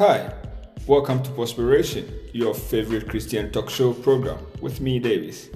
Hi, welcome to Perspiration, your favorite Christian talk show program with me, Davis.